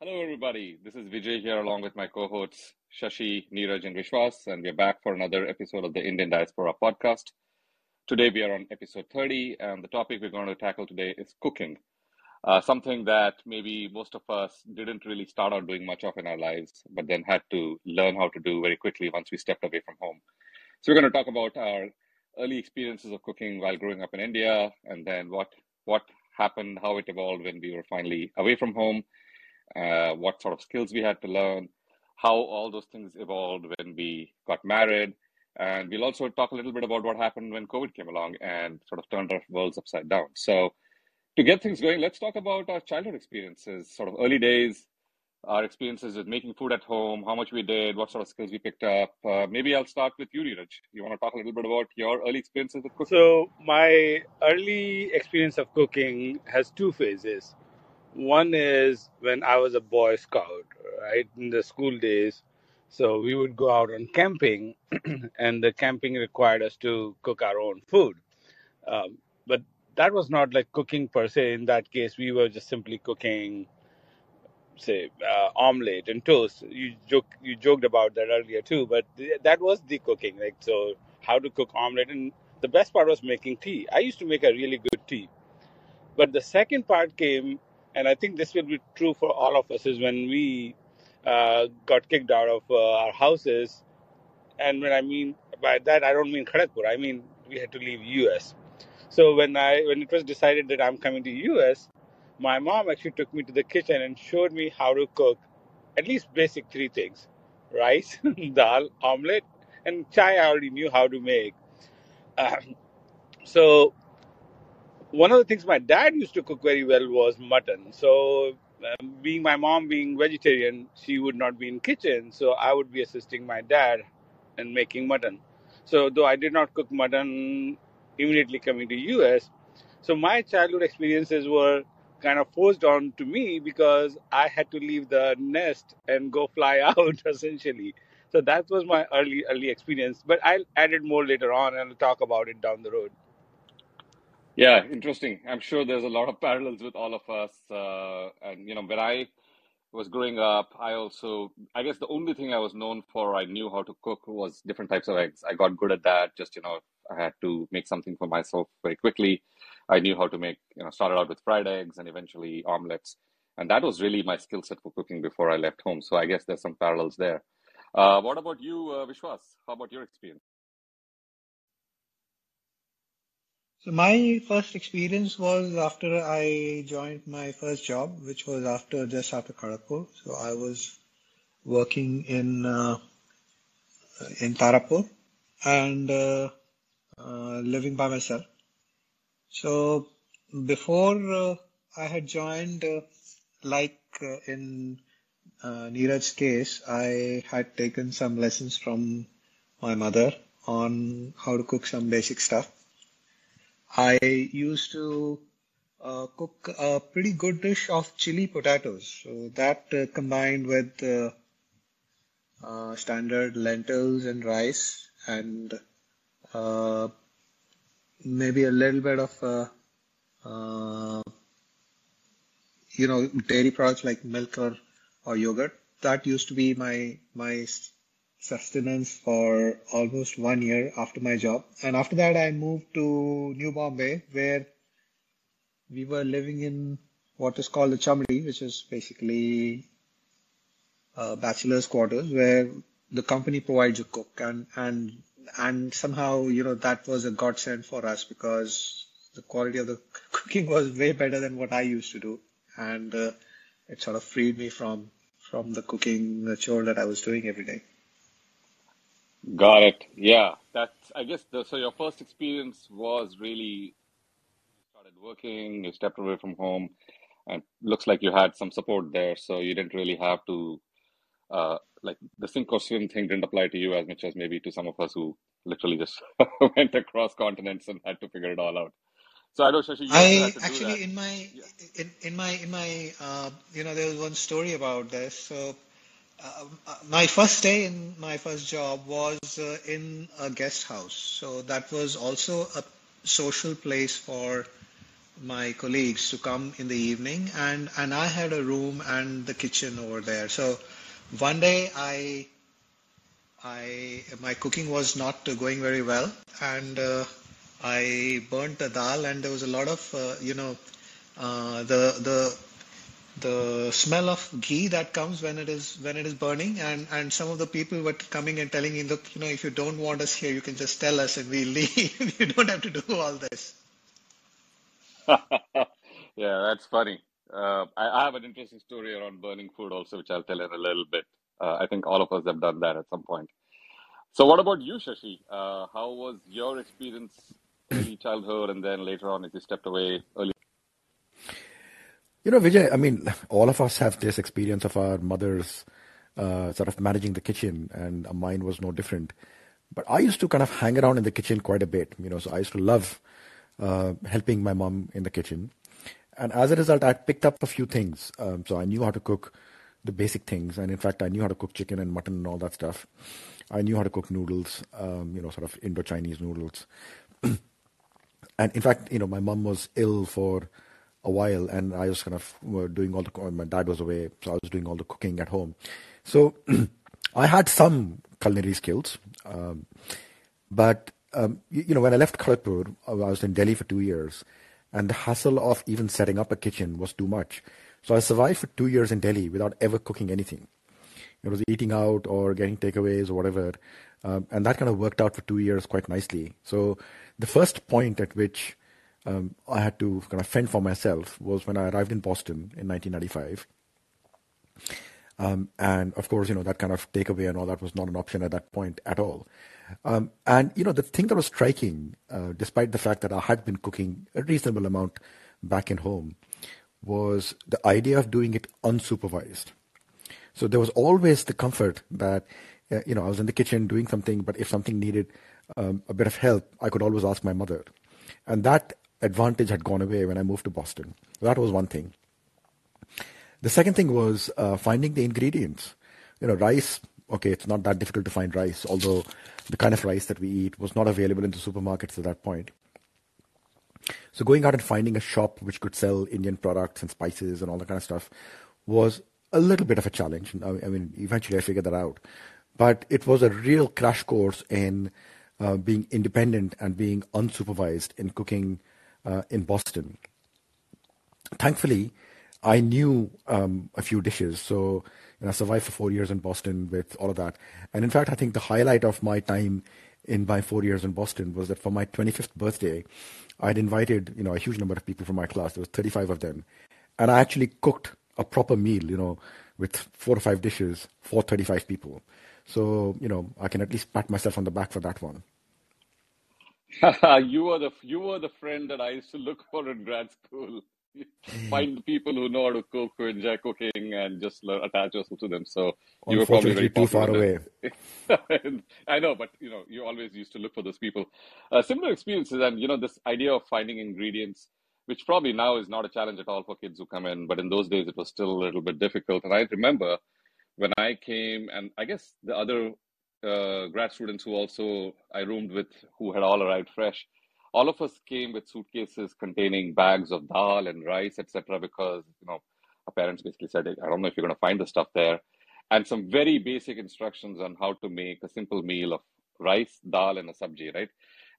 Hello, everybody. This is Vijay here, along with my co-hosts Shashi, Neeraj, and Vishwas, and we're back for another episode of the Indian Diaspora podcast. Today, we are on episode 30, and the topic we're going to tackle today is cooking, uh, something that maybe most of us didn't really start out doing much of in our lives, but then had to learn how to do very quickly once we stepped away from home. So, we're going to talk about our early experiences of cooking while growing up in India, and then what what happened, how it evolved when we were finally away from home uh, what sort of skills we had to learn, how all those things evolved when we got married. And we'll also talk a little bit about what happened when COVID came along and sort of turned our worlds upside down. So, to get things going, let's talk about our childhood experiences, sort of early days, our experiences with making food at home, how much we did, what sort of skills we picked up. Uh, maybe I'll start with you, Neeraj. You want to talk a little bit about your early experiences with cooking? So, my early experience of cooking has two phases. One is when I was a Boy Scout, right, in the school days. So we would go out on camping, and the camping required us to cook our own food. Um, but that was not like cooking per se. In that case, we were just simply cooking, say, uh, omelette and toast. You joke, you joked about that earlier too, but th- that was the cooking. Like so, how to cook omelette, and the best part was making tea. I used to make a really good tea. But the second part came, and I think this will be true for all of us, is when we uh, got kicked out of uh, our houses. And when I mean by that, I don't mean Kharagpur. I mean we had to leave US. So when I when it was decided that I'm coming to US, my mom actually took me to the kitchen and showed me how to cook at least basic three things: rice, dal, omelette, and chai. I already knew how to make. Um, so one of the things my dad used to cook very well was mutton. So, um, being my mom being vegetarian, she would not be in kitchen, so I would be assisting my dad in making mutton. So, though I did not cook mutton immediately coming to US, so my childhood experiences were kind of forced on to me because I had to leave the nest and go fly out essentially. So that was my early early experience, but I'll add it more later on and I'll talk about it down the road. Yeah, interesting. I'm sure there's a lot of parallels with all of us. Uh, and, you know, when I was growing up, I also, I guess the only thing I was known for, I knew how to cook was different types of eggs. I got good at that. Just, you know, I had to make something for myself very quickly. I knew how to make, you know, started out with fried eggs and eventually omelets. And that was really my skill set for cooking before I left home. So I guess there's some parallels there. Uh, what about you, uh, Vishwas? How about your experience? So my first experience was after I joined my first job, which was after just after Kharagpur. So I was working in uh, in Tarapur and uh, uh, living by myself. So before uh, I had joined, uh, like uh, in Neeraj's case, I had taken some lessons from my mother on how to cook some basic stuff. I used to uh, cook a pretty good dish of chili potatoes. So that uh, combined with uh, uh, standard lentils and rice and uh, maybe a little bit of uh, you know dairy products like milk or, or yogurt. That used to be my my sustenance for almost one year after my job. And after that, I moved to New Bombay, where we were living in what is called the chummery, which is basically uh, bachelor's quarters, where the company provides a cook, and and and somehow you know that was a godsend for us because the quality of the cooking was way better than what I used to do, and uh, it sort of freed me from from the cooking chore that I was doing every day. Got it. Yeah, that's, I guess, the, so your first experience was really started working, you stepped away from home, and looks like you had some support there, so you didn't really have to, uh, like the sink or swim thing didn't apply to you as much as maybe to some of us who literally just went across continents and had to figure it all out. So I know, Shashi, you I actually in my Yeah. in, in my in my uh, you know there was one story about this. So my first day in my first job was uh, in a guest house. So that was also a social place for my colleagues to come in the evening, and and I had a room and the kitchen over there. So one day I I my cooking was not going very well, and uh, I burnt the dal, and there was a lot of uh, you know uh, the the the smell of ghee that comes when it is when it is burning and and some of the people were coming and telling me look you know if you don't want us here you can just tell us and we'll leave. You don't have to do all this. Yeah that's funny. Uh, I, I, have an interesting story around burning food also which i'll tell in a little bit. Uh, i think all of us have done that at some point. So what about you shashi? Uh, how was your experience early childhood and then later on as you stepped away early you know, Vijay, I mean, all of us have this experience of our mothers uh, sort of managing the kitchen, and mine was no different. But I used to kind of hang around in the kitchen quite a bit, you know, so I used to love uh, helping my mom in the kitchen. And as a result, I picked up a few things. Um, so I knew how to cook the basic things. And in fact, I knew how to cook chicken and mutton and all that stuff. I knew how to cook noodles, um, you know, sort of Indo Chinese noodles. and in fact, you know, my mom was ill for a while, and I was kind of uh, doing all the. My dad was away, so I was doing all the cooking at home. So I had some culinary skills, um, but um, you, you, know, when I left Kharagpur, I was in Delhi for two years, and the hassle of even setting up a kitchen was too much. So I survived for two years in Delhi without ever cooking anything. It was eating out or getting takeaways or whatever, um, and that kind of worked out for two years quite nicely. So the first point at which um, I had to kind of fend for myself was when I arrived in Boston in 1995. Um, and of course, you know, that kind of takeaway and all that was not an option at that point at all. Um, and, you know, the thing that was striking, uh, despite the fact that I had been cooking a reasonable amount back in home, was the idea of doing it unsupervised. So there was always the comfort that, uh, you know, I was in the kitchen doing something, but if something needed um, a bit of help, I could always ask my mother. And that advantage had gone away when I moved to Boston. That was one thing. The second thing was uh, finding the ingredients. You know, rice, okay, it's not that difficult to find rice, although the kind of rice that we eat was not available in the supermarkets at that point. So going out and finding a shop which could sell Indian products and spices and all that kind of stuff was a little bit of a challenge. I mean, eventually I figured that out. But it was a real crash course in uh, being independent and being unsupervised in cooking uh, in Boston. Thankfully, I knew um, a few dishes, so you know, I survived for four years in Boston with all of that. And in fact, I think the highlight of my time in my four years in Boston was that for my 25th birthday, I'd invited you know a huge number of people from my class. There was 35 of them, and I actually cooked a proper meal, you know, with four or five dishes for 35 people. So you know, I can at least pat myself on the back for that one. you were the you were the friend that I used to look for in grad school. Find people who know how to cook, who enjoy cooking, and just learn, attach yourself to them. So you were probably very too far away. I know, but you know, you always used to look for those people. Uh, similar experiences, and you know, this idea of finding ingredients, which probably now is not a challenge at all for kids who come in, but in those days it was still a little bit difficult. And I remember when I came, and I guess the other uh, grad students who also I roomed with who had all arrived fresh. All of us came with suitcases containing bags of dal and rice, etc. Because you know our parents basically said, "I don't know if you're going to find the stuff there," and some very basic instructions on how to make a simple meal of rice, dal, and a sabji. Right,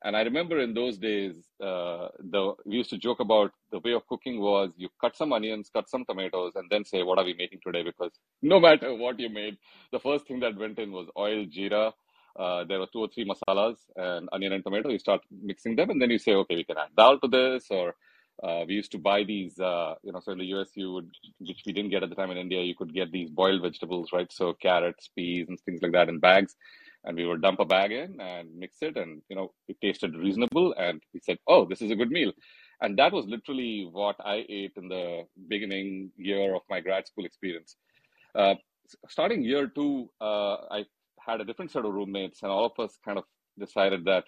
and I remember in those days, uh, the we used to joke about the way of cooking was you cut some onions, cut some tomatoes, and then say, "What are we making today?" Because no matter what you made, the first thing that went in was oil, jeera. Uh, there were two or three masalas and onion and tomato. You start mixing them, and then you say, "Okay, we can add dal to this." Or uh, we used to buy these, uh, you know, so in the US, you would, which we didn't get at the time in India, you could get these boiled vegetables, right? So carrots, peas, and things like that in bags and we would dump a bag in and mix it and you know it tasted reasonable and we said oh this is a good meal. And that was literally what i ate in the beginning year of my grad school experience. Uh, starting year two uh, i had a different set of roommates and all of us kind of decided that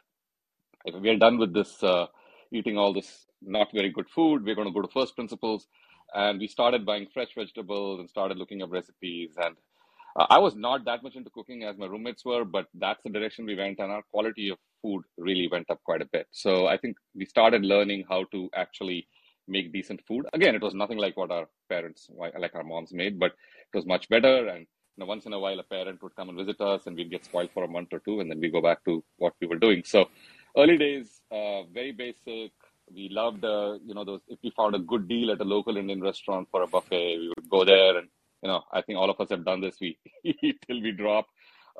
if we're done with this uh, eating all this not very good food we're going to go to first principles. And we started buying fresh vegetables and started looking up recipes and uh, I was not that much into cooking as my roommates were, but that's the direction we went, and our quality of food really went up quite a bit. So I think we started learning how to actually make decent food. Again, it was nothing like what our parents, like our moms made, but it was much better. And you know, once in a while, a parent would come and visit us, and we'd get spoiled for a month or two, and then we go back to what we were doing. So, early days, uh, very basic. We loved, uh, you know, those. If we found a good deal at a local Indian restaurant for a buffet, we would go there, and you know, I think all of us have done this. We eat till we drop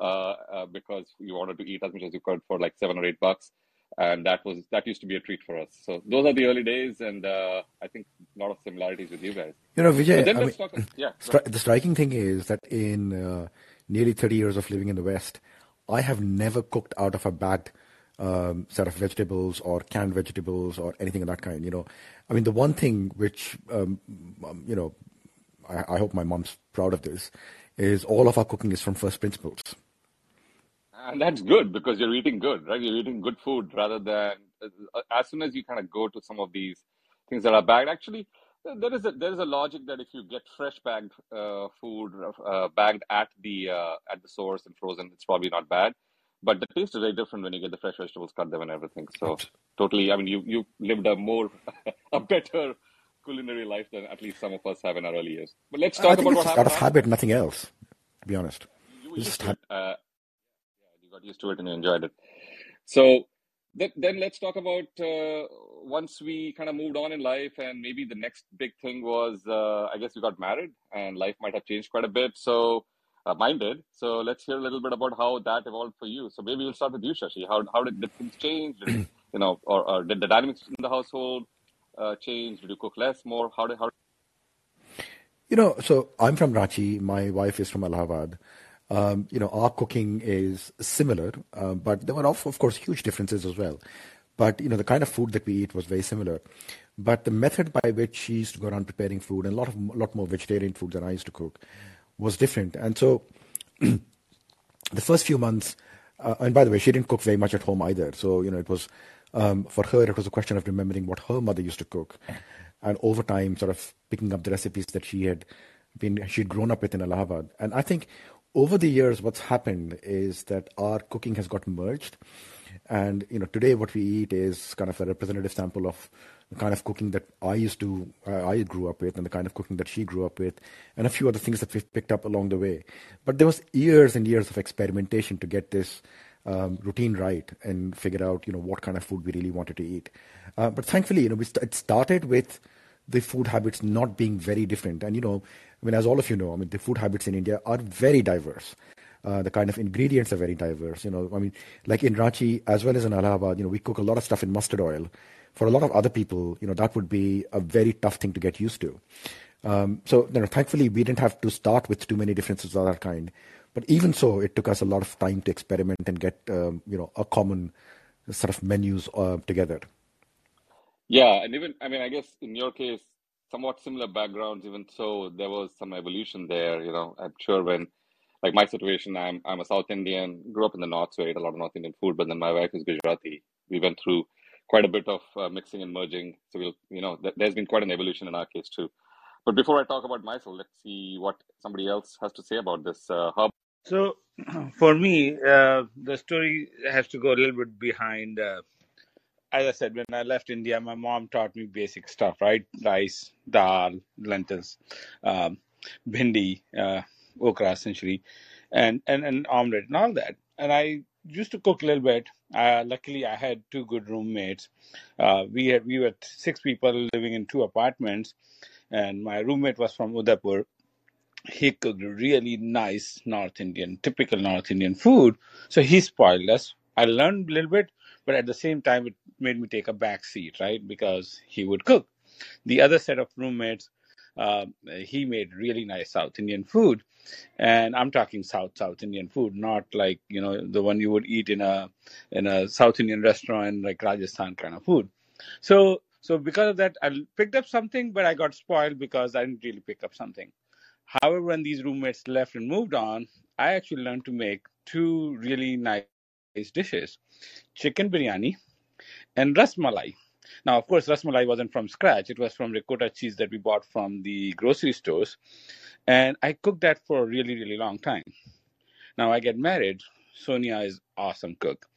uh, uh, because we wanted to eat as much as you could for like seven or eight bucks and that was that used to be a treat for us. So those are the early days, and uh, I think a lot of similarities with you guys. You know, Vijay. I mean, talk, yeah, stri- the striking thing is that in uh, nearly thirty years of living in the West, I have never cooked out of a bagged um, set of vegetables or canned vegetables or anything of that kind. You know, I mean, the one thing which um, um you know, I, I hope my mom's proud of this, is all of our cooking is from first principles. And that's good because you're eating good, right? You're eating good food rather than uh, as soon as you kind of go to some of these things that are bagged. Actually, there is a there is a logic that if you get fresh bagged uh, food uh, bagged at the uh, at the source and frozen, it's probably not bad. But the taste is very different when you get the fresh vegetables, cut them, and everything. So totally, I mean, you you lived a more a better culinary life than at least some of us have in our early years. But let's talk about what. Out of habit, nothing else. To be honest, you, just had, uh, you got used to it and you enjoyed it. So then, then let's talk about uh, once we kind of moved on in life, and maybe the next big thing was uh, I guess we got married, and life might have changed quite a bit. So uh, mine did. So let's hear a little bit about how that evolved for you. So maybe we'll start with you, Shashi. How how did, did things change? Did, you know, or, or did the dynamics in the household uh, change? Did you cook less, more? How did how? You know, so I'm from Ranchi. My wife is from Allahabad. Um, you know, our cooking is similar, uh, but there were, of, of course, huge differences as well. But, you know, the kind of food that we eat was very similar. But the method by which she used to go around preparing food, and a lot, of, a lot more vegetarian food than I used to cook, was different. And so the first few months, uh, and by the way, she didn't cook very much at home either. So, you know, it was, um, for her, it was a question of remembering what her mother used to cook. And over time, sort of picking up the recipes that she had been, she'd grown up with in Allahabad. And I think over the years, what's happened is that our cooking has got merged. And you know, today what we eat is kind of a representative sample of the kind of cooking that I used to, uh, I grew up with, and the kind of cooking that she grew up with, and a few other things that we've picked up along the way. But there was years and years of experimentation to get this um, routine right and figure out, you know, what kind of food we really wanted to eat. Uh, but thankfully, you know, we st- it started with the food habits not being very different. And you know, I mean, as all of you know, I mean, the food habits in India are very diverse. Uh, the kind of ingredients are very diverse. You know, I mean, like in Ranchi as well as in Allahabad, you know, we cook a lot of stuff in mustard oil. For a lot of other people, you know, that would be a very tough thing to get used to. Um, so, you know, thankfully, we didn't have to start with too many differences of that kind. But even so, it took us a lot of time to experiment and get, um, you know, a common sort of menus uh, together. Yeah, and even I mean, I guess in your case, somewhat similar backgrounds. Even so, there was some evolution there. You know, I'm sure when, like my situation, I'm I'm a South Indian, grew up in the North, so I ate a lot of North Indian food. But then my wife is Gujarati. We went through quite a bit of uh, mixing and merging. So we'll, you know, th- there's been quite an evolution in our case too. But before I talk about myself, let's see what somebody else has to say about this. Uh, how So, for me, uh, the story has to go a little bit behind uh, as I said, when I left India, my mom taught me basic stuff, right? Rice, dal, lentils, um, bhindi, uh, okra, essentially, and, and and omelette and all that. And I used to cook a little bit. Uh, luckily, I had two good roommates. Uh, we had we were six people living in two apartments, and my roommate was from Udaipur. He cooked really nice North Indian, typical North Indian food. So he spoiled us. I learned a little bit, but at the same time, it made me take a back seat, right? Because he would cook. The other set of roommates, uh, he made really nice South Indian food, and I'm talking South South Indian food, not like you know the one you would eat in a in a South Indian restaurant like Rajasthan kind of food. So so because of that, I picked up something, but I got spoiled because I didn't really pick up something. However, when these roommates left and moved on, I actually learned to make two really nice dishes: chicken biryani and rasmalai. Now, of course, rasmalai wasn't from scratch. It was from ricotta cheese that we bought from the grocery stores. And I cooked that for a really, really long time. Now I get married. Sonia is awesome cook.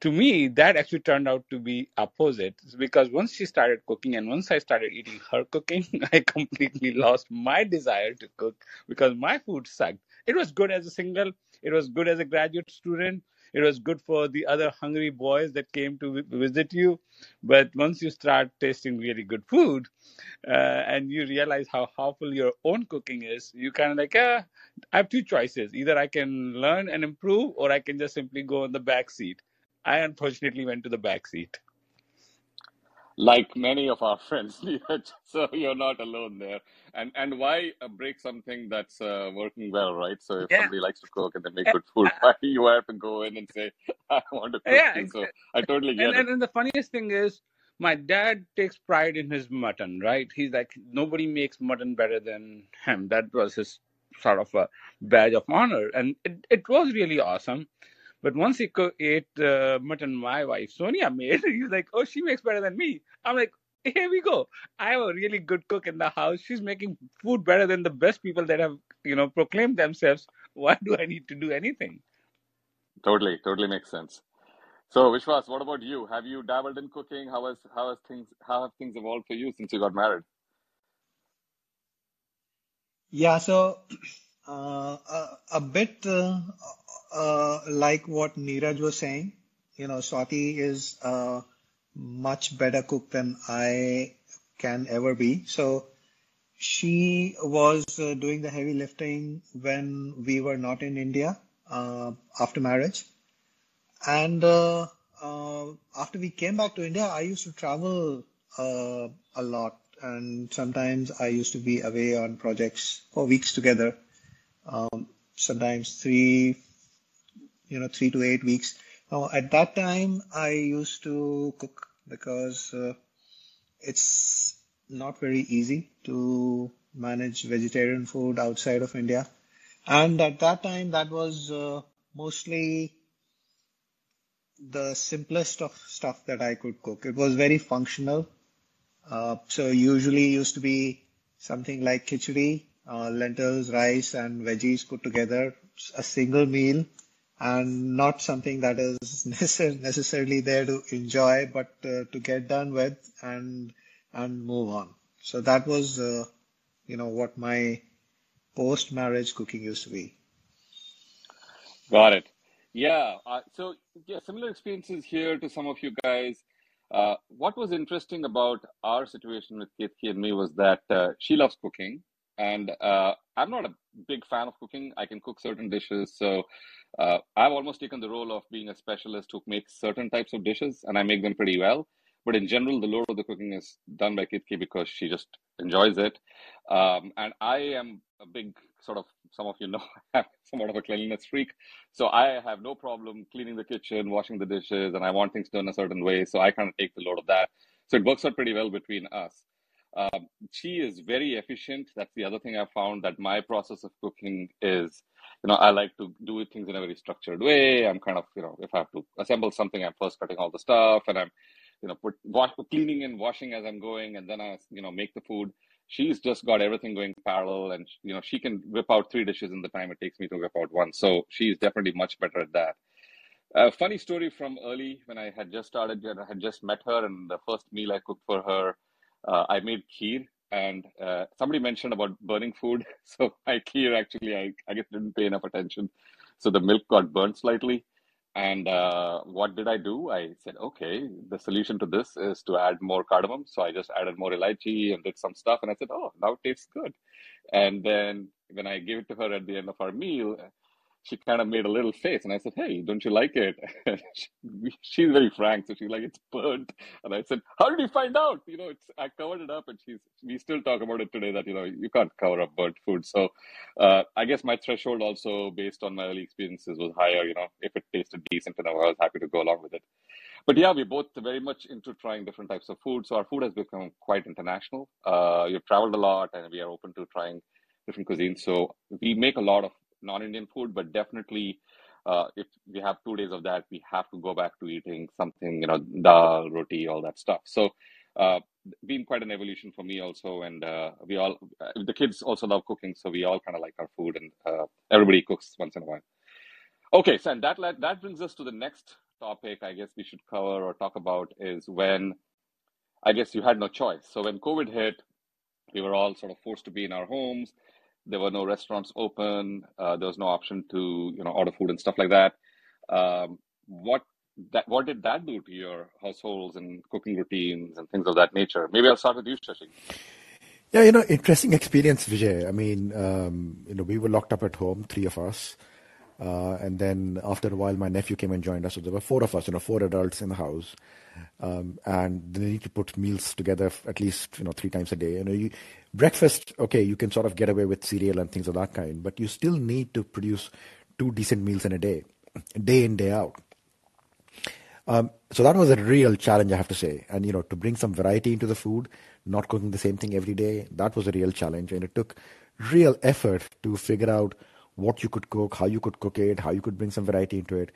To me, that actually turned out to be opposite because once she started cooking and once I started eating her cooking, I completely lost my desire to cook because my food sucked. It was good as a single, it was good as a graduate student, it was good for the other hungry boys that came to visit you. But once you start tasting really good food uh, and you realize how awful your own cooking is, you kind of like, ah, I have two choices. Either I can learn and improve, or I can just simply go in the back seat. I unfortunately went to the back seat. like many of our friends, So you're not alone there. And and why uh, break something that's uh, working well, right? So if Yeah. somebody likes to cook and they make Uh, good food, why you have to go in and say, I want to cook yeah? So I totally and, get it. and and the funniest thing is, my dad takes pride in his mutton. Right? He's like nobody makes mutton better than him. That was his sort of a badge of honor, and it it was really awesome. But once he co- ate uh, mutton my wife Sonia made, he's like, oh, she makes better than me. I'm like. Here we go. I have a really good cook in the house. She's making food better than the best people that have, you know, proclaimed themselves. Why do I need to do anything? Totally, totally makes sense. So Vishwas, what about you? Have you dabbled in cooking? How has how has things how have things evolved for you since you got married? Yeah, so uh, a, a bit uh, uh, like what Neeraj was saying, you know, Swati is a much better cook than I can ever be. So she was uh, doing the heavy lifting when we were not in India uh, after marriage. And uh, uh, after we came back to India, I used to travel a lot, and sometimes I used to be away on projects for weeks together. Um, sometimes three, you know, three to eight weeks. Now, at that time, I used to cook because uh, it's not very easy to manage vegetarian food outside of India. And at that time, that was uh, mostly the simplest of stuff that I could cook. It was very functional. Uh, so usually used to be something like khichdi, uh, lentils, rice, and veggies put together, a single meal, and not something that is necess- necessarily there to enjoy, but uh, to get done with and and move on. So that was, uh, you know, what my post-marriage cooking used to be. Got it. Yeah. Uh, so yeah, similar experiences here to some of you guys. Uh, what was interesting about our situation with Ketki and me was that uh, she loves cooking, and uh, I'm not a big fan of cooking. I can cook certain dishes, so uh, I've almost taken the role of being a specialist who makes certain types of dishes, and I make them pretty well. But in general, the load of the cooking is done by Ketki because she just enjoys it. Um, and I am a big sort of, some of you know, I'm somewhat of a cleanliness freak. So I have no problem cleaning the kitchen, washing the dishes, and I want things done a certain way. So I kind of take the load of that. So it works out pretty well between us. Um, she is very efficient. That's the other thing I found that my process of cooking is, you know, I like to do things in a very structured way. I'm kind of, you know, if I have to assemble something, I'm first cutting all the stuff and I'm, you know, put wash, cleaning and washing as I'm going, and then I, you know, make the food. She's just got everything going parallel, and you know, she can whip out three dishes in the time it takes me to whip out one. So she's definitely much better at that. A funny story from early when I had just started, I had just met her, and the first meal I cooked for her, uh, I made kheer, and uh, somebody mentioned about burning food. So my kheer actually, I, I guess didn't pay enough attention, so the milk got burnt slightly. And uh, what did I do? I said, okay, the solution to this is to add more cardamom. So I just added more elaichi and did some stuff, and I said, oh, now it tastes good. And then when I gave it to her at the end of our meal, she kind of made a little face and I said, Hey, don't you like it? she, she's very frank. So she's like, It's burnt. And I said, How did you find out? You know, it's I covered it up and she's we still talk about it today that, you know, you can't cover up burnt food. So uh, I guess my threshold also based on my early experiences was higher, you know, if it tasted decent enough, I was happy to go along with it. But yeah, we're both very much into trying different types of food. So our food has become quite international. Uh, we've traveled a lot and we are open to trying different cuisines. So we make a lot of non-Indian food, but definitely uh, if we have two days of that, we have to go back to eating something, you know, dal, roti, all that stuff. So uh, been quite an evolution for me also, and uh, we all the kids also love cooking, so we all kind of like our food, and uh, everybody cooks once in a while. Okay, so and that that brings us to the next topic. I guess we should cover or talk about is when I guess you had no choice. So when COVID hit, we were all sort of forced to be in our homes. There were no restaurants open. Uh, there was no option to you know order food and stuff like that. Um, what that what did that do to your households and cooking routines and things of that nature? Maybe I'll start with you, Shashi. Yeah, you know, interesting experience, Vijay. I mean, um, you know, we were locked up at home, three of us. Uh, and then after a while, my nephew came and joined us. So there were four of us, you know, four adults in the house. Um, and they need to put meals together at least, you know, three times a day. You know, you, breakfast, okay, you can sort of get away with cereal and things of that kind, but you still need to produce two decent meals in a day, day in, day out. Um, so that was a real challenge, I have to say. And, you know, to bring some variety into the food, not cooking the same thing every day, that was a real challenge. And it took real effort to figure out what you could cook, how you could cook it, how you could bring some variety into it.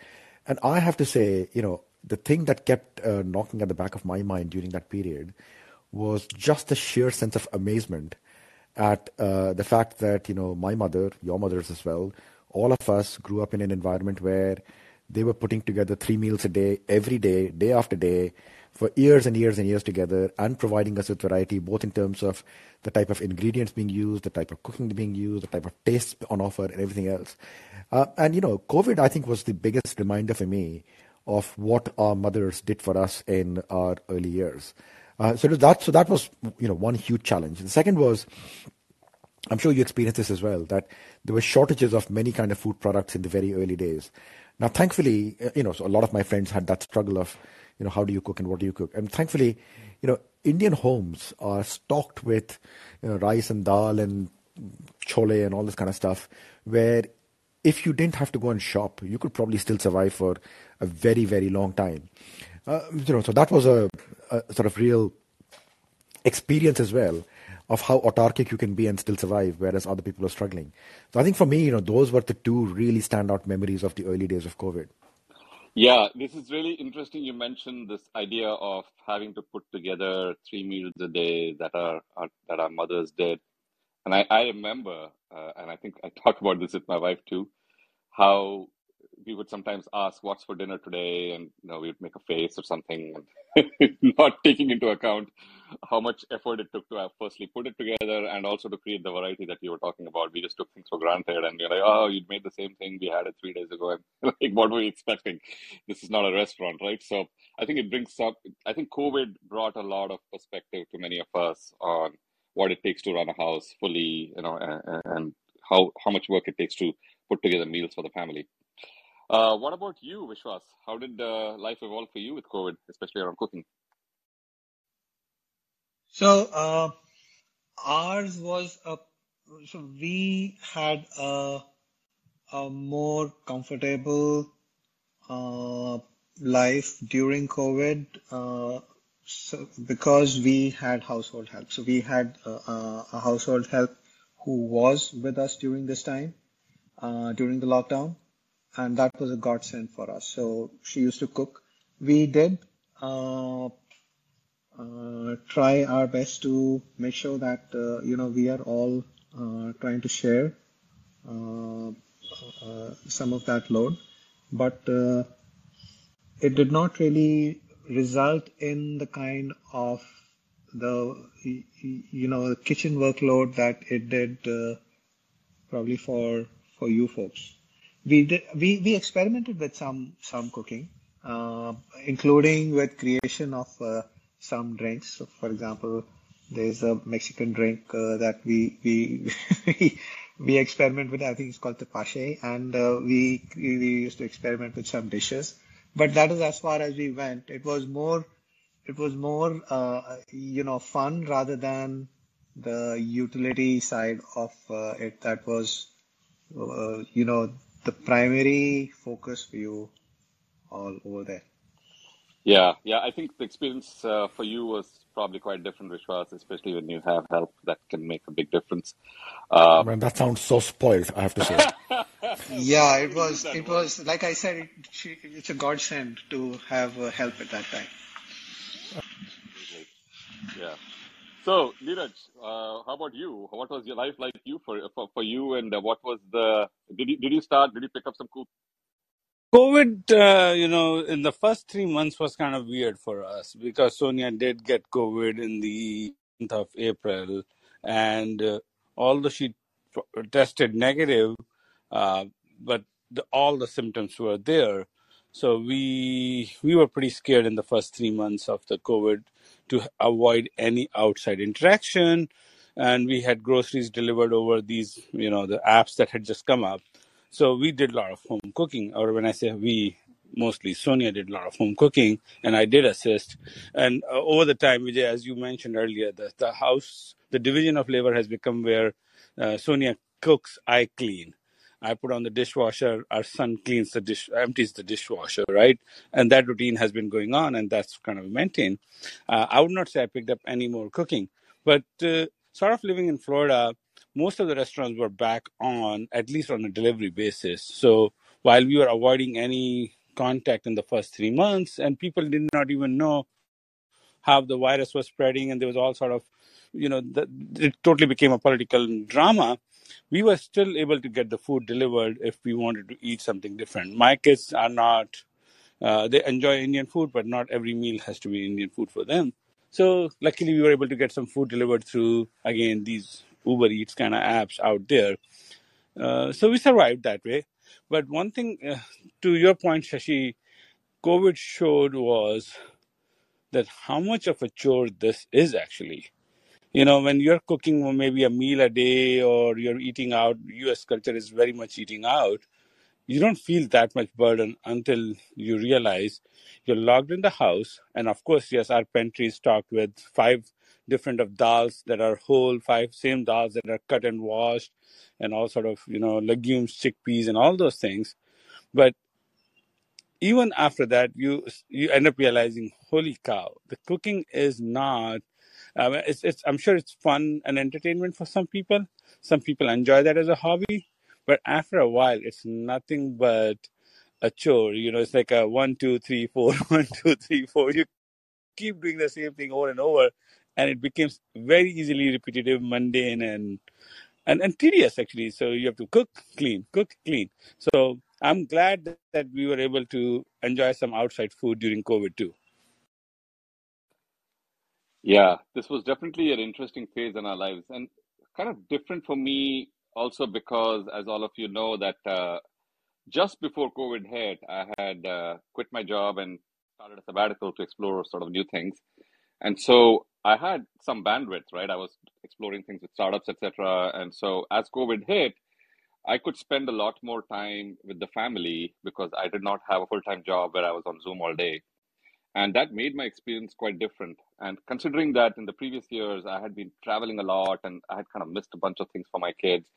And I have to say, you know, the thing that kept uh, knocking at the back of my mind during that period was just the sheer sense of amazement at uh, the fact that, you know, my mother, your mothers as well, all of us grew up in an environment where they were putting together three meals a day, every day, day after day, for years and years and years together, and providing us with variety, both in terms of the type of ingredients being used, the type of cooking being used, the type of taste on offer, and everything else. Uh, and you know, COVID, I think, was the biggest reminder for me of what our mothers did for us in our early years. Uh, so that so that was you know one huge challenge. The second was I'm sure you experienced this as well, that there were shortages of many kind of food products in the very early days. Now, thankfully, uh, you know, so a lot of my friends had that struggle of, you know, how do you cook and what do you cook? And thankfully, you know, Indian homes are stocked with, you know, rice and dal and chole and all this kind of stuff, where if you didn't have to go and shop, you could probably still survive for a very, very long time. Uh, you know, so that was a, a sort of real experience as well of how autarkic you can be and still survive, whereas other people are struggling. So I think for me, you know, those were the two really standout memories of the early days of COVID. Yeah, this is really interesting. You mentioned this idea of having to put together three meals a day that our, our that our mothers did, and I, I remember, uh, and I think I talked about this with my wife too, how we would sometimes ask what's for dinner today? And you know we'd make a face or something not taking into account how much effort it took to have firstly put it together and also to create the variety that you were talking about. We just took things for granted and you're like oh you'd made the same thing we had it three days ago. And like what were we expecting? This is not a restaurant right? So i think it brings up i think covid brought a lot of perspective to many of us on what it takes to run a house fully you know and, and how how much work it takes to put together meals for the family uh, what about you, Vishwas? How did uh, life evolve for you with COVID, especially around cooking? So uh, ours was a so we had a a more comfortable uh, life during COVID uh, so because we had household help. So we had uh, uh, a household help who was with us during this time during the lockdown and that was a godsend for us. So she used to cook. We did uh, uh, try our best to make sure that uh, you know we are all uh, trying to share uh, uh, some of that load, but it did not really result in the kind of the you know kitchen workload that it did probably for for you folks we did, we we experimented with some some cooking, uh, including with creation of uh, some drinks. So for example, there's a Mexican drink uh, that we we we experiment with. I think it's called tepache, and uh, we we used to experiment with some dishes. But that is as far as we went. It was more it was more uh, you know fun rather than the utility side of uh, it. That was you know the primary focus for you all over there? Yeah, yeah. I think the experience uh, for you was probably quite different, Vishwas, especially when you have help that can make a big difference. Um, Man, that sounds so spoiled. I have to say. yeah, it was. It was like I said. It, it's a godsend to have uh, help at that time. Yeah. So, Neeraj, uh, how about you? What was your life like you for for, for you, and uh, what was the did you did you start? Did you pick up some cook, COVID, uh, you know, in the first three months was kind of weird for us because Sonia did get COVID in the month of April, and uh, although she t- tested negative, uh, but the, all the symptoms were there. So we we were pretty scared in the first three months of the COVID to avoid any outside interaction, and we had groceries delivered over these, you know, the apps that had just come up. So we did a lot of home cooking, or when I say we, mostly Sonia did a lot of home cooking, and I did assist. And uh, over the time, Vijay, as you mentioned earlier, the, the house, the division of labor has become where uh, Sonia cooks, I clean. I put on the dishwasher, our son cleans the dish, empties the dishwasher, right? And that routine has been going on, and that's kind of maintained. Uh, I would not say I picked up any more cooking, but uh, sort of living in Florida, most of the restaurants were back on, at least on a delivery basis. So while we were avoiding any contact in the first three months, and people did not even know how the virus was spreading, and there was all sort of, you know, the, it totally became a political drama. We were still able to get the food delivered if we wanted to eat something different. My kids are not uh, they enjoy Indian food, but not every meal has to be Indian food for them. So luckily, we were able to get some food delivered through again these Uber Eats kind of apps out there. Uh, so we survived that way. But one thing, uh, to your point, Shashi, COVID showed was that how much of a chore this is actually. You know, when you're cooking maybe a meal a day or you're eating out, US culture is very much eating out you don't feel that much burden until you realize you're locked in the house. And of course yes our pantry is stocked with five different of dals that are whole five same dals that are cut and washed and all sort of you know legumes chickpeas and all those things. But even after that you you end up realizing holy cow the cooking is not um, it's, it's i'm sure it's fun and entertainment for some people some people enjoy that as a hobby but after a while, it's nothing but a chore. You know, it's like a one, two, three, four, one, two, three, four. You keep doing the same thing over and over, and it becomes very easily repetitive, mundane, and and, and tedious actually. So you have to cook, clean, cook, clean. So I'm glad that, that we were able to enjoy some outside food during COVID too. Yeah, this was definitely an interesting phase in our lives and kind of different for me also because, as all of you know, that uh, just before COVID hit, I had uh, quit my job and started a sabbatical to explore sort of new things. And so I had some bandwidth, right? I was exploring things with startups, etc. And so as COVID hit, I could spend a lot more time with the family because I did not have a full time job where I was on Zoom all day. And that made my experience quite different. And considering that in the previous years, I had been traveling a lot and I had kind of missed a bunch of things for my kids,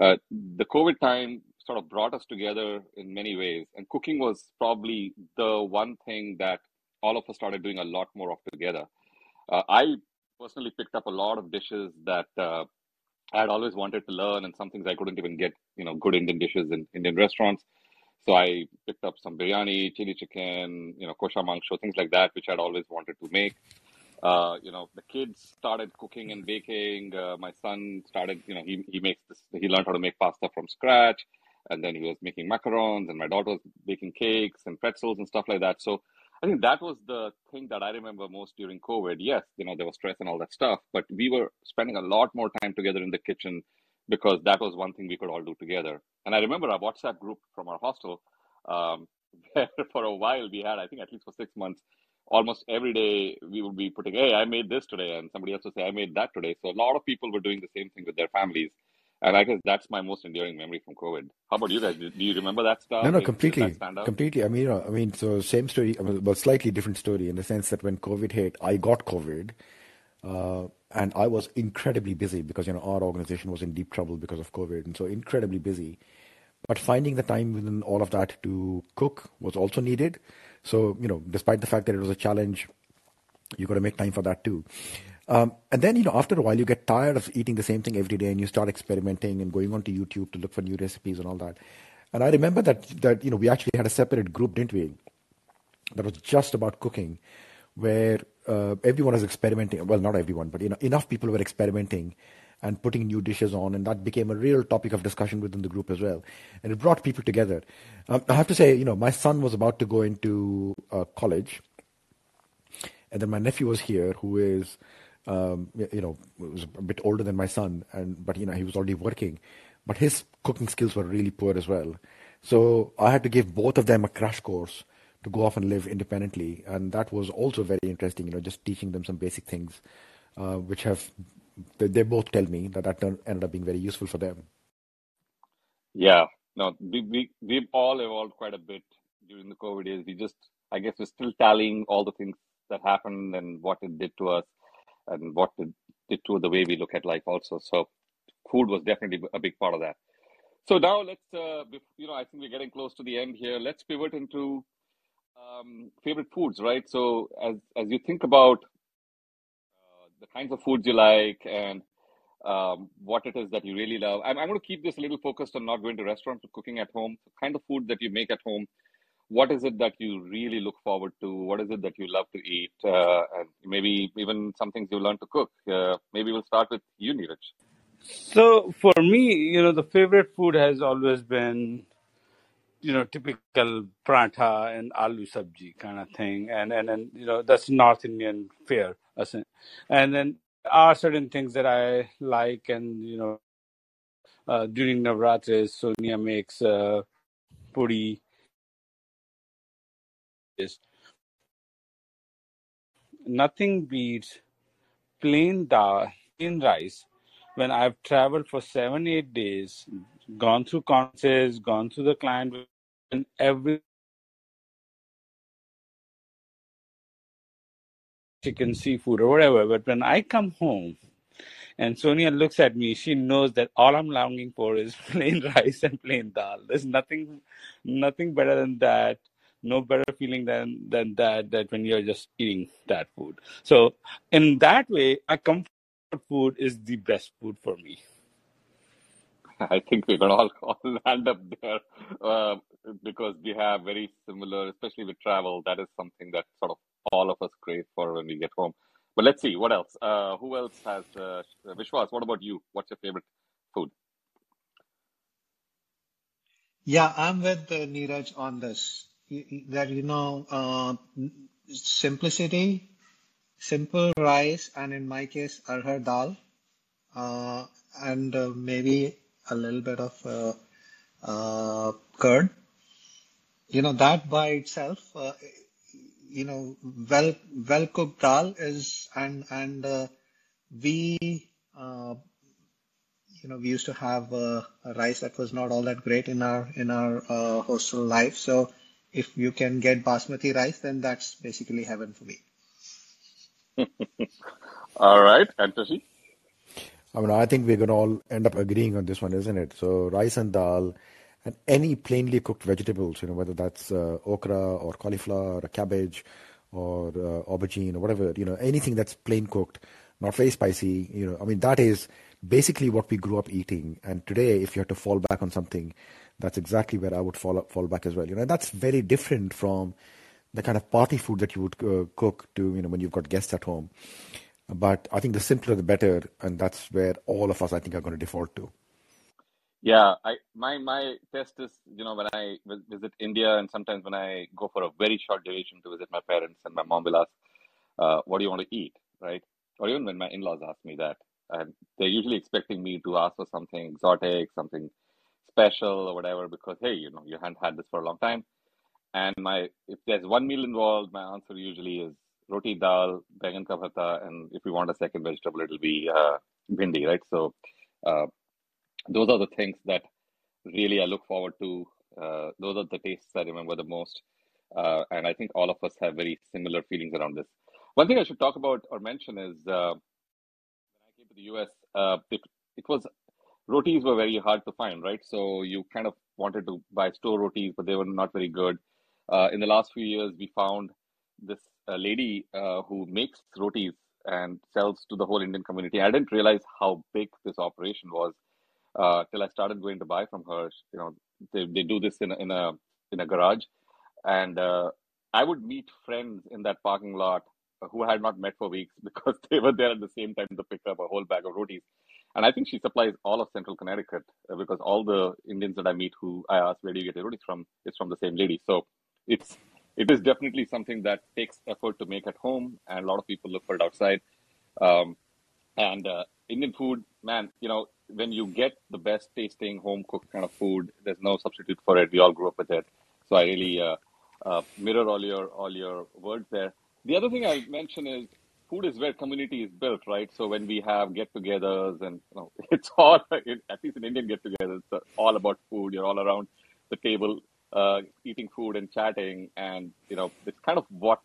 uh, the COVID time sort of brought us together in many ways. And cooking was probably the one thing that all of us started doing a lot more of together. Uh, I personally picked up a lot of dishes that uh, I had always wanted to learn, and some things I couldn't even get, you know, good Indian dishes in Indian restaurants. So I picked up some biryani, chili chicken, you know, kosha mangsho, things like that, which I'd always wanted to make. Uh, you know, the kids started cooking and baking. Uh, my son started, you know, he, he makes this, he learned how to make pasta from scratch. And then he was making macarons, and my daughter was baking cakes and pretzels and stuff like that. So I think that was the thing that I remember most during COVID. Yes, you know, there was stress and all that stuff, but we were spending a lot more time together in the kitchen because that was one thing we could all do together. And I remember our WhatsApp group from our hostel, um, where for a while we had, I think at least for six months, almost every day we would be putting, hey, I made this today, and somebody else would say, I made that today. So a lot of people were doing the same thing with their families. And I guess that's my most enduring memory from COVID. How about you guys? Do you remember that stuff? No, no, completely, completely. I mean, you know, I mean, so same story, but slightly different story in the sense that when COVID hit, I got COVID, uh, and I was incredibly busy because you know our organization was in deep trouble because of COVID, and so incredibly busy. But finding the time within all of that to cook was also needed. So, you know, despite the fact that it was a challenge, you got to make time for that too. Um, and then, you know, after a while, you get tired of eating the same thing every day and you start experimenting and going onto YouTube to look for new recipes and all that. And I remember that, that, you know, we actually had a separate group, didn't we? That was just about cooking, where uh, everyone was experimenting. Well, not everyone, but, you know, enough people were experimenting and putting new dishes on, and that became a real topic of discussion within the group as well, and it brought people together. Um, I have to say, you know, my son was about to go into uh, college, and then my nephew was here, who is, um, you know, was a bit older than my son, and but you know he was already working, but his cooking skills were really poor as well. So I had to give both of them a crash course to go off and live independently, and that was also very interesting. You know, just teaching them some basic things, uh, which have they, they, both tell me that that ended up being very useful for them. Yeah, no, we, we we've all evolved quite a bit during the COVID years. We just, I guess, we're still tallying all the things that happened and what it did to us, and what it did to the way we look at life also. So, food was definitely a big part of that. So now let's, uh, you know, I think we're getting close to the end here. Let's pivot into um, favorite foods, right? So as as you think about uh, the kinds of foods you like and um, what it is that you really love, I'm, I'm going to keep this a little focused on not going to restaurants or cooking at home. The kind of food that you make at home, what is it that you really look forward to? What is it that you love to eat? Uh, and maybe even some things you learn to cook. Uh, maybe we'll start with you, Neeraj. So for me, you know, the favorite food has always been you know, typical prantha and aloo sabji kind of thing, and and and you know that's North Indian fare, and then are certain things that I like, and you know, uh, during Navratri, Sonia makes uh, puri. Nothing beats plain dal, plain rice when I've traveled for seven, eight days, gone through conferences, gone through the client, and every chicken, seafood, or whatever. But when I come home and Sonia looks at me, she knows that all I'm longing for is plain rice and plain dal. There's nothing, nothing better than that. No better feeling than than that. That when you're just eating that food. So in that way, a comfort food is the best food for me. I think we're gonna all, all land up there uh, because we have very similar, especially with travel. That is something that sort of all of us crave for when we get home. But let's see what else. Uh, who else has uh, Vishwas? What about you? What's your favorite food? Yeah, I'm with uh, Neeraj on this. That you know, uh, simplicity, simple rice, and in my case, arhar dal, uh, and uh, maybe a little bit of uh, uh, curd. You know, that by itself, uh, you know, well well cooked dal is and and uh, we uh, you know we used to have uh, a rice that was not all that great in our in our hostel life. So if you can get basmati rice, then that's basically heaven for me. all right, Antoshi. I mean, I think we're going to all end up agreeing on this one, isn't it? So rice and dal, and any plainly cooked vegetables, you know, whether that's uh, okra or cauliflower or cabbage or uh, aubergine or whatever, you know, anything that's plain cooked, not very spicy, you know, I mean, that is basically what we grew up eating. And today, if you had to fall back on something, that's exactly where I would fall fall back as well. You know, that's very different from the kind of party food that you would uh, cook to, you know, when you've got guests at home. But I think the simpler the better, and that's where all of us, I think, are going to default to. Yeah, I my my test is you know when I visit India and sometimes when I go for a very short duration to visit my parents and my mom will ask, uh, "What do you want to eat?" Right? Or even when my in-laws ask me that, and they're usually expecting me to ask for something exotic, something special or whatever because hey, you know you haven't had this for a long time. And my if there's one meal involved, my answer usually is roti dal, bangan ka and if we want a second vegetable, it'll be uh, bhindi, right? So uh, those are the things that really I look forward to. Uh, those are the tastes I remember the most. Uh, and I think all of us have very similar feelings around this. One thing I should talk about or mention is uh, when I came to the US, uh, it, it was rotis were very hard to find, right? So you kind of wanted to buy store rotis, but they were not very good. Uh, in the last few years, we found this a lady uh, who makes rotis and sells to the whole Indian community. I didn't realize how big this operation was uh, till I started going to buy from her. You know, they, they do this in a, in a in a garage, and uh, I would meet friends in that parking lot who I had not met for weeks because they were there at the same time to pick up a whole bag of rotis. and I think she supplies all of Central Connecticut uh, because all the Indians that I meet who I ask where do you get your rotis from it's from the same lady. So it's it is definitely something that takes effort to make at home, and a lot of people look for it outside. Um, and uh, Indian food, man, you know, when you get the best tasting home cooked kind of food, there's no substitute for it. We all grew up with it, so I really uh, uh, mirror all your all your words there. The other thing I mention is food is where community is built, right? So when we have get-togethers, and you know, it's all at least in Indian get-togethers, it's all about food. You're all around the table, uh, eating food and chatting, and you know, it's kind of what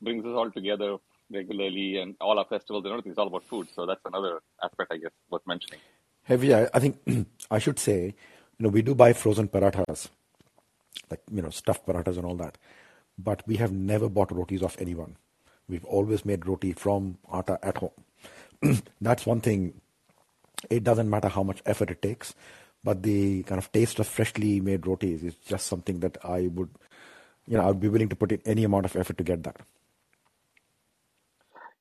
brings us all together regularly, and all our festivals and everything is all about food. So that's another aspect, I guess, worth mentioning. Heavy, I, think I should say, you know, we do buy frozen parathas, like you know, stuffed parathas and all that, but we have never bought rotis off anyone. We've always made roti from atta at home. That's one thing. It doesn't matter how much effort it takes, but the kind of taste of freshly made rotis is just something that I would, you know, I'd be willing to put in any amount of effort to get that.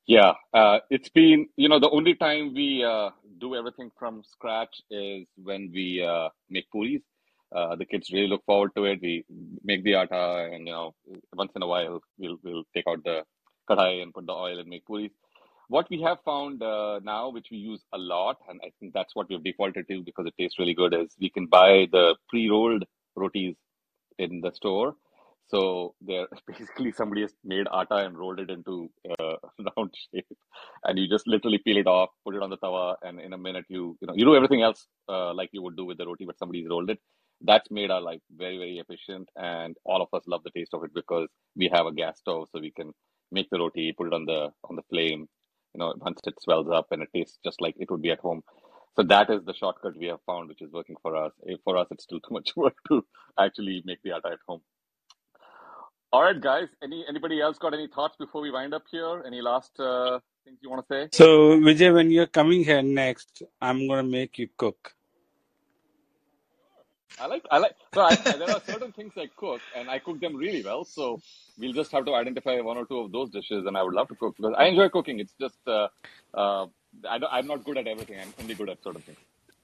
Yeah, uh, it's been, you know, the only time we uh, do everything from scratch is when we uh, make puris. Uh, the kids really look forward to it. We make the atta, and you know, once in a while, we'll we'll take out the kadai and put the oil and make puris. What we have found uh, now, which we use a lot, and I think that's what we've defaulted to because it tastes really good, is we can buy the pre-rolled rotis in the store. So they're basically somebody has made atta and rolled it into uh, round shape, and you just literally peel it off, put it on the tawa, and in a minute you you know you do everything else uh, like you would do with the roti, but somebody's rolled it. That's made our life very very efficient, and all of us love the taste of it because we have a gas stove, so we can make the roti, put it on the on the flame. You know, once it swells up and it tastes just like it would be at home. So that is the shortcut we have found, which is working for us. For us, it's still too much work to actually make the atta at home. All right, guys. Any anybody else got any thoughts before we wind up here? Any last uh, things you want to say? So, Vijay, when you're coming here next, I'm going to make you cook. I like I like so I, there are certain things I cook and I cook them really well. So we'll just have to identify one or two of those dishes, and I would love to cook because I enjoy cooking. It's just uh, uh, I am not good at everything. I'm only good at certain things.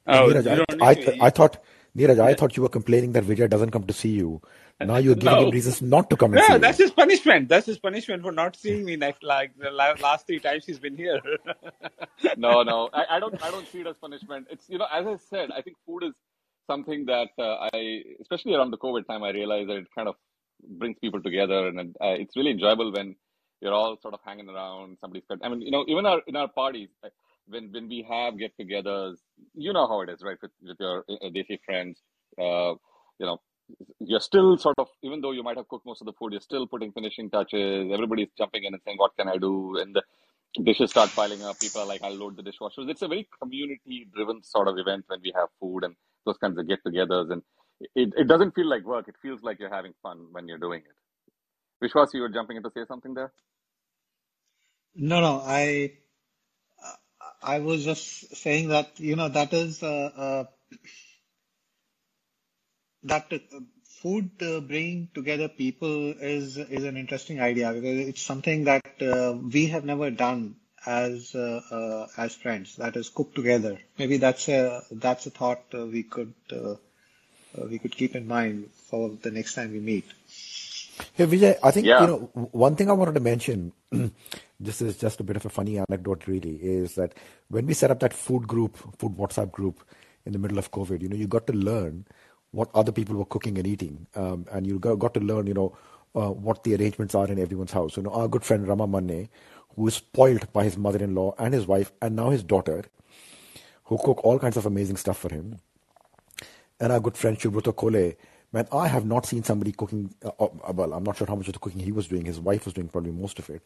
Oh, Neeraj, I, I, th- I, thought Neeraj, I thought you were complaining that Vijay doesn't come to see you. Now you're giving no. him reasons not to come and yeah, see that's his punishment. That's his punishment for not seeing me next like the last three times he's been here. no, no, I, I don't. I don't see it as punishment. It's you know, as I said, I think food is something that uh, I, especially around the COVID time, I realized that it kind of brings people together, and uh, it's really enjoyable when you're all sort of hanging around. Somebody's I mean, you know, even our in our parties, when when we have get-togethers, you know how it is, right? With with your uh, Desi friends, uh, you know, you're still sort of, even though you might have cooked most of the food, you're still putting finishing touches. Everybody's jumping in and saying, "What can I do?" and the dishes start piling up. People are like, "I'll load the dishwashers." It's a very community-driven sort of event when we have food and those kinds of get-togethers, and it, it doesn't feel like work. It feels like you're having fun when you're doing it. Vishwas, you were jumping in to say something there. No, no, I I was just saying that you know that is uh, uh, that uh, food uh, bringing together people is is an interesting idea because it's something that uh, we have never done as uh, uh, as friends. That is cooked together. Maybe that's a that's a thought uh, we could uh, uh, we could keep in mind for the next time we meet. Hey Vijay, I think yeah. you know one thing I wanted to mention. this is just a bit of a funny anecdote, really, is that when we set up that food group, food WhatsApp group in the middle of COVID, you know, you got to learn what other people were cooking and eating, um, and you got, got to learn, you know, uh, what the arrangements are in everyone's house. You know, our good friend Rama Manne, who is spoiled by his mother-in-law and his wife and now his daughter, who cook all kinds of amazing stuff for him. And our good friend Shubroto Kole, man, I have not seen somebody cooking. Uh, uh, well, I'm not sure how much of the cooking he was doing. His wife was doing probably most of it,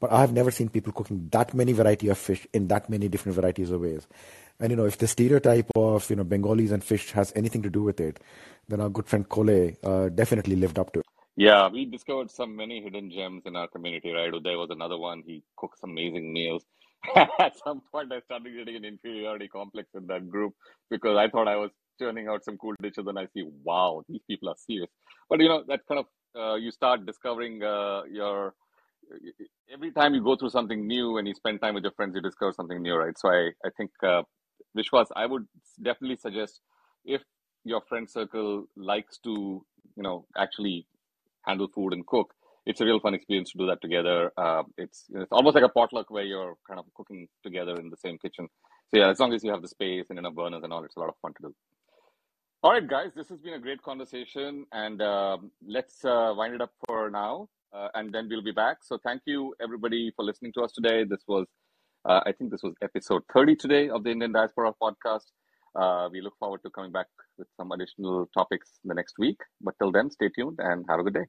but I have never seen people cooking that many variety of fish in that many different varieties of ways. And you know, if the stereotype of you know Bengalis and fish has anything to do with it, then our good friend Kole uh, definitely lived up to it. Yeah, we discovered some many hidden gems in our community, right? There was another one, he cooks amazing meals. At some point, I started getting an inferiority complex in that group because I thought I was churning out some cool dishes and I see, wow, these people are serious. But, you know, that kind of, uh, you start discovering uh, your, every time you go through something new and you spend time with your friends, you discover something new, right? So I, I think uh, Vishwas, I would definitely suggest if your friend circle likes to, you know, actually handle food and cook, it's a real fun experience to do that together. Uh, it's it's almost like a potluck where you're kind of cooking together in the same kitchen. So yeah, as long as you have the space and enough burners and all, it's a lot of fun to do. All right, guys, this has been a great conversation, and um, let's uh, wind it up for now, uh, and then we'll be back. So thank you everybody for listening to us today. This was, uh, I think, this was episode thirty today of the Indian Diaspora podcast. Uh, we look forward to coming back with some additional topics in the next week. But till then, stay tuned and have a good day.